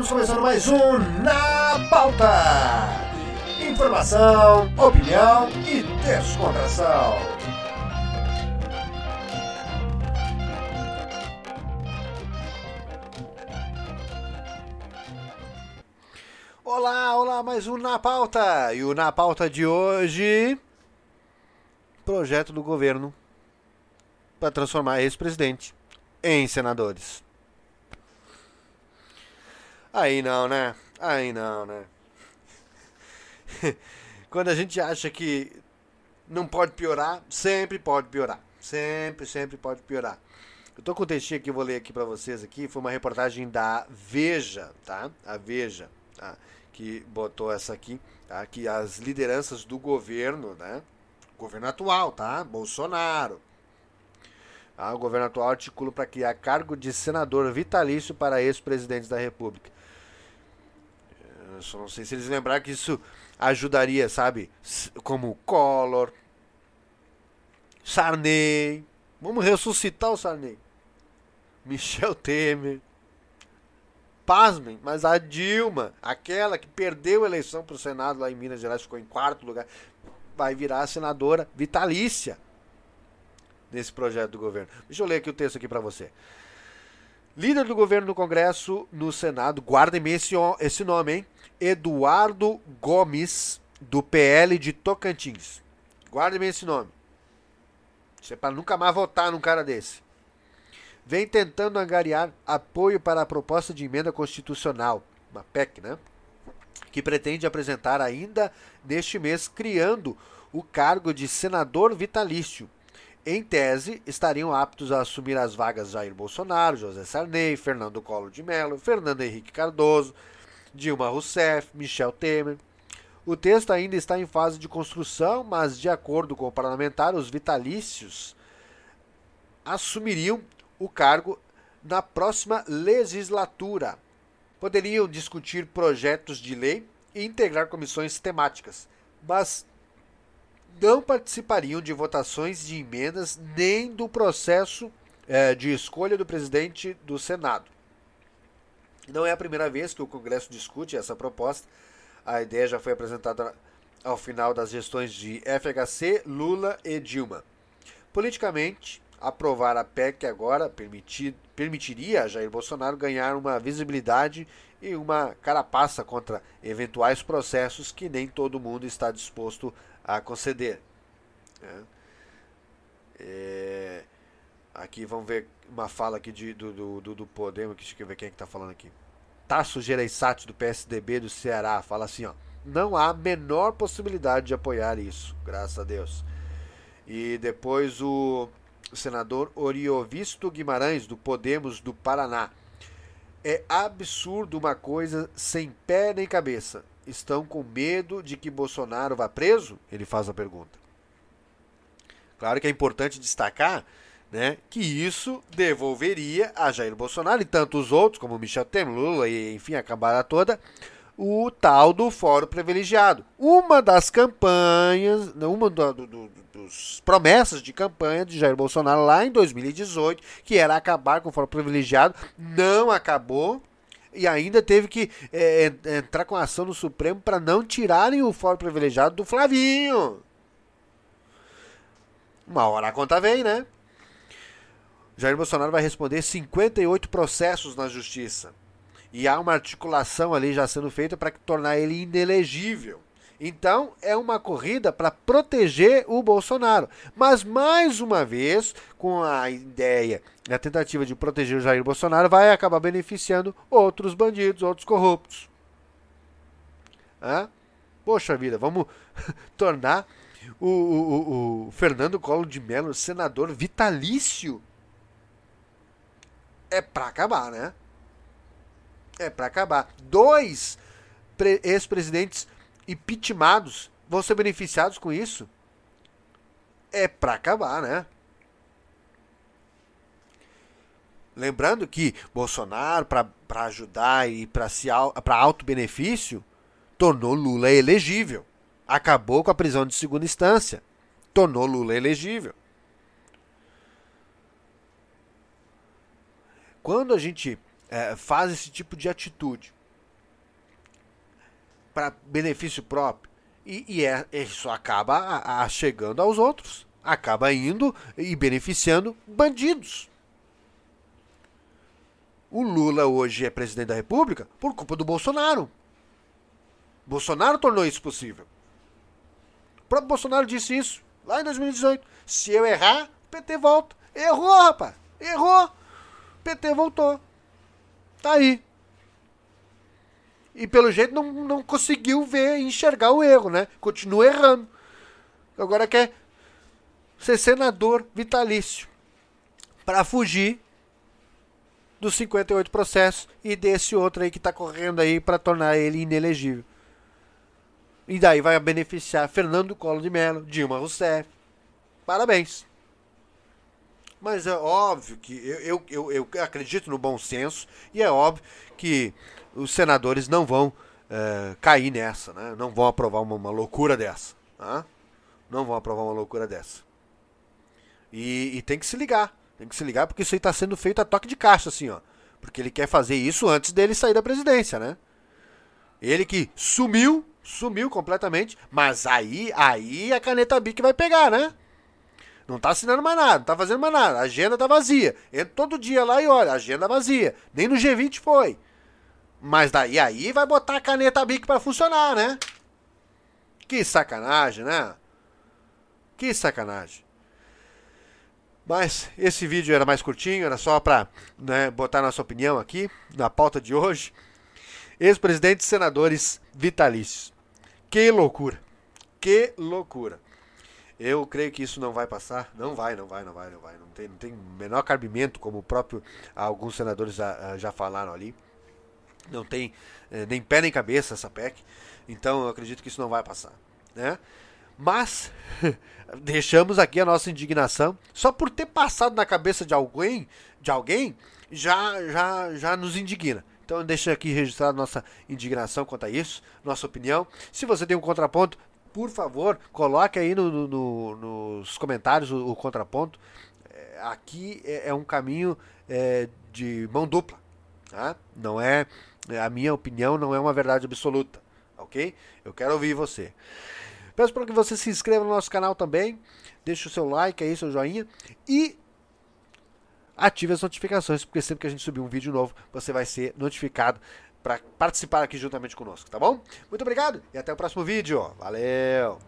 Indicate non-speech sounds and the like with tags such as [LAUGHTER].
Estamos começando mais um Na Pauta. Informação, opinião e descontração. Olá, olá, mais um Na Pauta. E o Na Pauta de hoje, projeto do governo para transformar ex-presidente em senadores. Aí não, né? Aí não, né? [LAUGHS] Quando a gente acha que não pode piorar, sempre pode piorar. Sempre, sempre pode piorar. Eu tô com um textinho que eu vou ler aqui para vocês aqui, foi uma reportagem da Veja, tá? A Veja, tá? que botou essa aqui, tá? Que as lideranças do governo, né? Governo atual, tá? Bolsonaro. Tá? O governo atual articula para criar cargo de senador vitalício para ex-presidentes da República. Eu só não sei se eles lembraram que isso ajudaria, sabe? Como Collor, Sarney. Vamos ressuscitar o Sarney. Michel Temer. Pasmem, mas a Dilma, aquela que perdeu a eleição para o Senado lá em Minas Gerais, ficou em quarto lugar, vai virar senadora vitalícia nesse projeto do governo. Deixa eu ler aqui o texto aqui para você. Líder do governo no Congresso, no Senado, guardem esse, esse nome, hein? Eduardo Gomes, do PL de Tocantins. Guardem esse nome. Isso é para nunca mais votar num cara desse. Vem tentando angariar apoio para a proposta de emenda constitucional, uma PEC, né? Que pretende apresentar ainda neste mês, criando o cargo de senador vitalício em tese, estariam aptos a assumir as vagas Jair Bolsonaro, José Sarney, Fernando Collor de Mello, Fernando Henrique Cardoso, Dilma Rousseff, Michel Temer. O texto ainda está em fase de construção, mas, de acordo com o parlamentar, os vitalícios assumiriam o cargo na próxima legislatura. Poderiam discutir projetos de lei e integrar comissões temáticas, mas não participariam de votações de emendas nem do processo é, de escolha do presidente do Senado. Não é a primeira vez que o Congresso discute essa proposta. A ideia já foi apresentada ao final das gestões de FHC, Lula e Dilma. Politicamente, aprovar a PEC agora permitir, permitiria a Jair Bolsonaro ganhar uma visibilidade e uma carapaça contra eventuais processos que nem todo mundo está disposto a conceder. Né? É, aqui vamos ver uma fala aqui de, do, do, do Podemos, deixa eu ver quem é que está falando aqui. Tasso Gereissati, do PSDB do Ceará, fala assim, ó. Não há a menor possibilidade de apoiar isso, graças a Deus. E depois o senador Oriovisto Guimarães, do Podemos do Paraná. É absurdo uma coisa sem pé nem cabeça estão com medo de que Bolsonaro vá preso? Ele faz a pergunta. Claro que é importante destacar né, que isso devolveria a Jair Bolsonaro e tantos outros, como Michel Temer, Lula e enfim, a cambada toda, o tal do Fórum Privilegiado. Uma das campanhas, uma do, do, do, dos promessas de campanha de Jair Bolsonaro lá em 2018, que era acabar com o Fórum Privilegiado, não acabou e ainda teve que é, entrar com ação no Supremo para não tirarem o fórum privilegiado do Flavinho. Uma hora a conta vem, né? Jair Bolsonaro vai responder 58 processos na justiça. E há uma articulação ali já sendo feita para tornar ele inelegível. Então, é uma corrida para proteger o Bolsonaro. Mas, mais uma vez, com a ideia, a tentativa de proteger o Jair Bolsonaro, vai acabar beneficiando outros bandidos, outros corruptos. Hã? Poxa vida, vamos [LAUGHS] tornar o, o, o, Fernando Collor de Mello senador vitalício. É para acabar, né? É para acabar. Dois ex-presidentes impeachmentados vão ser beneficiados com isso? É para acabar, né? Lembrando que Bolsonaro, para ajudar e para alto benefício, tornou Lula elegível. Acabou com a prisão de segunda instância. Tornou Lula elegível. Quando a gente é, faz esse tipo de atitude, para benefício próprio. E, e é, isso acaba a, a chegando aos outros. Acaba indo e beneficiando bandidos. O Lula hoje é presidente da República por culpa do Bolsonaro. Bolsonaro tornou isso possível. O próprio Bolsonaro disse isso lá em 2018. Se eu errar, o PT volta. Errou, rapaz. Errou. O PT voltou. Tá aí. E pelo jeito não, não conseguiu ver enxergar o erro, né? Continua errando. Agora quer ser senador vitalício para fugir dos 58 processos e desse outro aí que está correndo aí para tornar ele inelegível. E daí vai beneficiar Fernando Collor de Mello, Dilma Rousseff. Parabéns. Mas é óbvio que eu, eu, eu, eu acredito no bom senso e é óbvio que os senadores não vão é, cair nessa, né? não vão aprovar uma, uma loucura dessa. Tá? Não vão aprovar uma loucura dessa. E, e, tem que se ligar. Tem que se ligar porque isso aí está sendo feito a toque de caixa, assim, ó. Porque ele quer fazer isso antes dele sair da presidência, né? Ele que sumiu, sumiu completamente, mas aí, aí a caneta Bic vai pegar, né? Não tá assinando mais nada, não tá fazendo mais nada. A agenda tá vazia. Entra todo dia lá e olha, agenda vazia. Nem no G20 foi. Mas daí aí vai botar a caneta Bic para funcionar, né? Que sacanagem, né? Que sacanagem. Mas esse vídeo era mais curtinho, era só para né, botar nossa opinião aqui na pauta de hoje. Ex-presidentes senadores vitalícios. Que loucura. Que loucura. Eu creio que isso não vai passar. Não vai, não vai, não vai, não vai. Não tem, não tem menor cabimento, como o próprio alguns senadores já, já falaram ali. Não tem eh, nem pé nem cabeça essa PEC. Então eu acredito que isso não vai passar. Né? Mas [LAUGHS] deixamos aqui a nossa indignação. Só por ter passado na cabeça de alguém, de alguém já, já, já nos indigna. Então deixa aqui registrado nossa indignação quanto a isso, nossa opinião. Se você tem um contraponto, por favor, coloque aí no, no, no, nos comentários o, o contraponto. É, aqui é, é, um caminho é, de mão dupla. Tá? Não é a minha opinião, não é uma verdade absoluta, ok? Eu quero ouvir você. Peço para que você se inscreva no nosso canal também, deixe o seu like aí, seu joinha e ative as notificações, porque sempre que a gente subir um vídeo novo, você vai ser notificado para participar aqui juntamente conosco, tá bom? Muito obrigado e até o próximo vídeo. Valeu!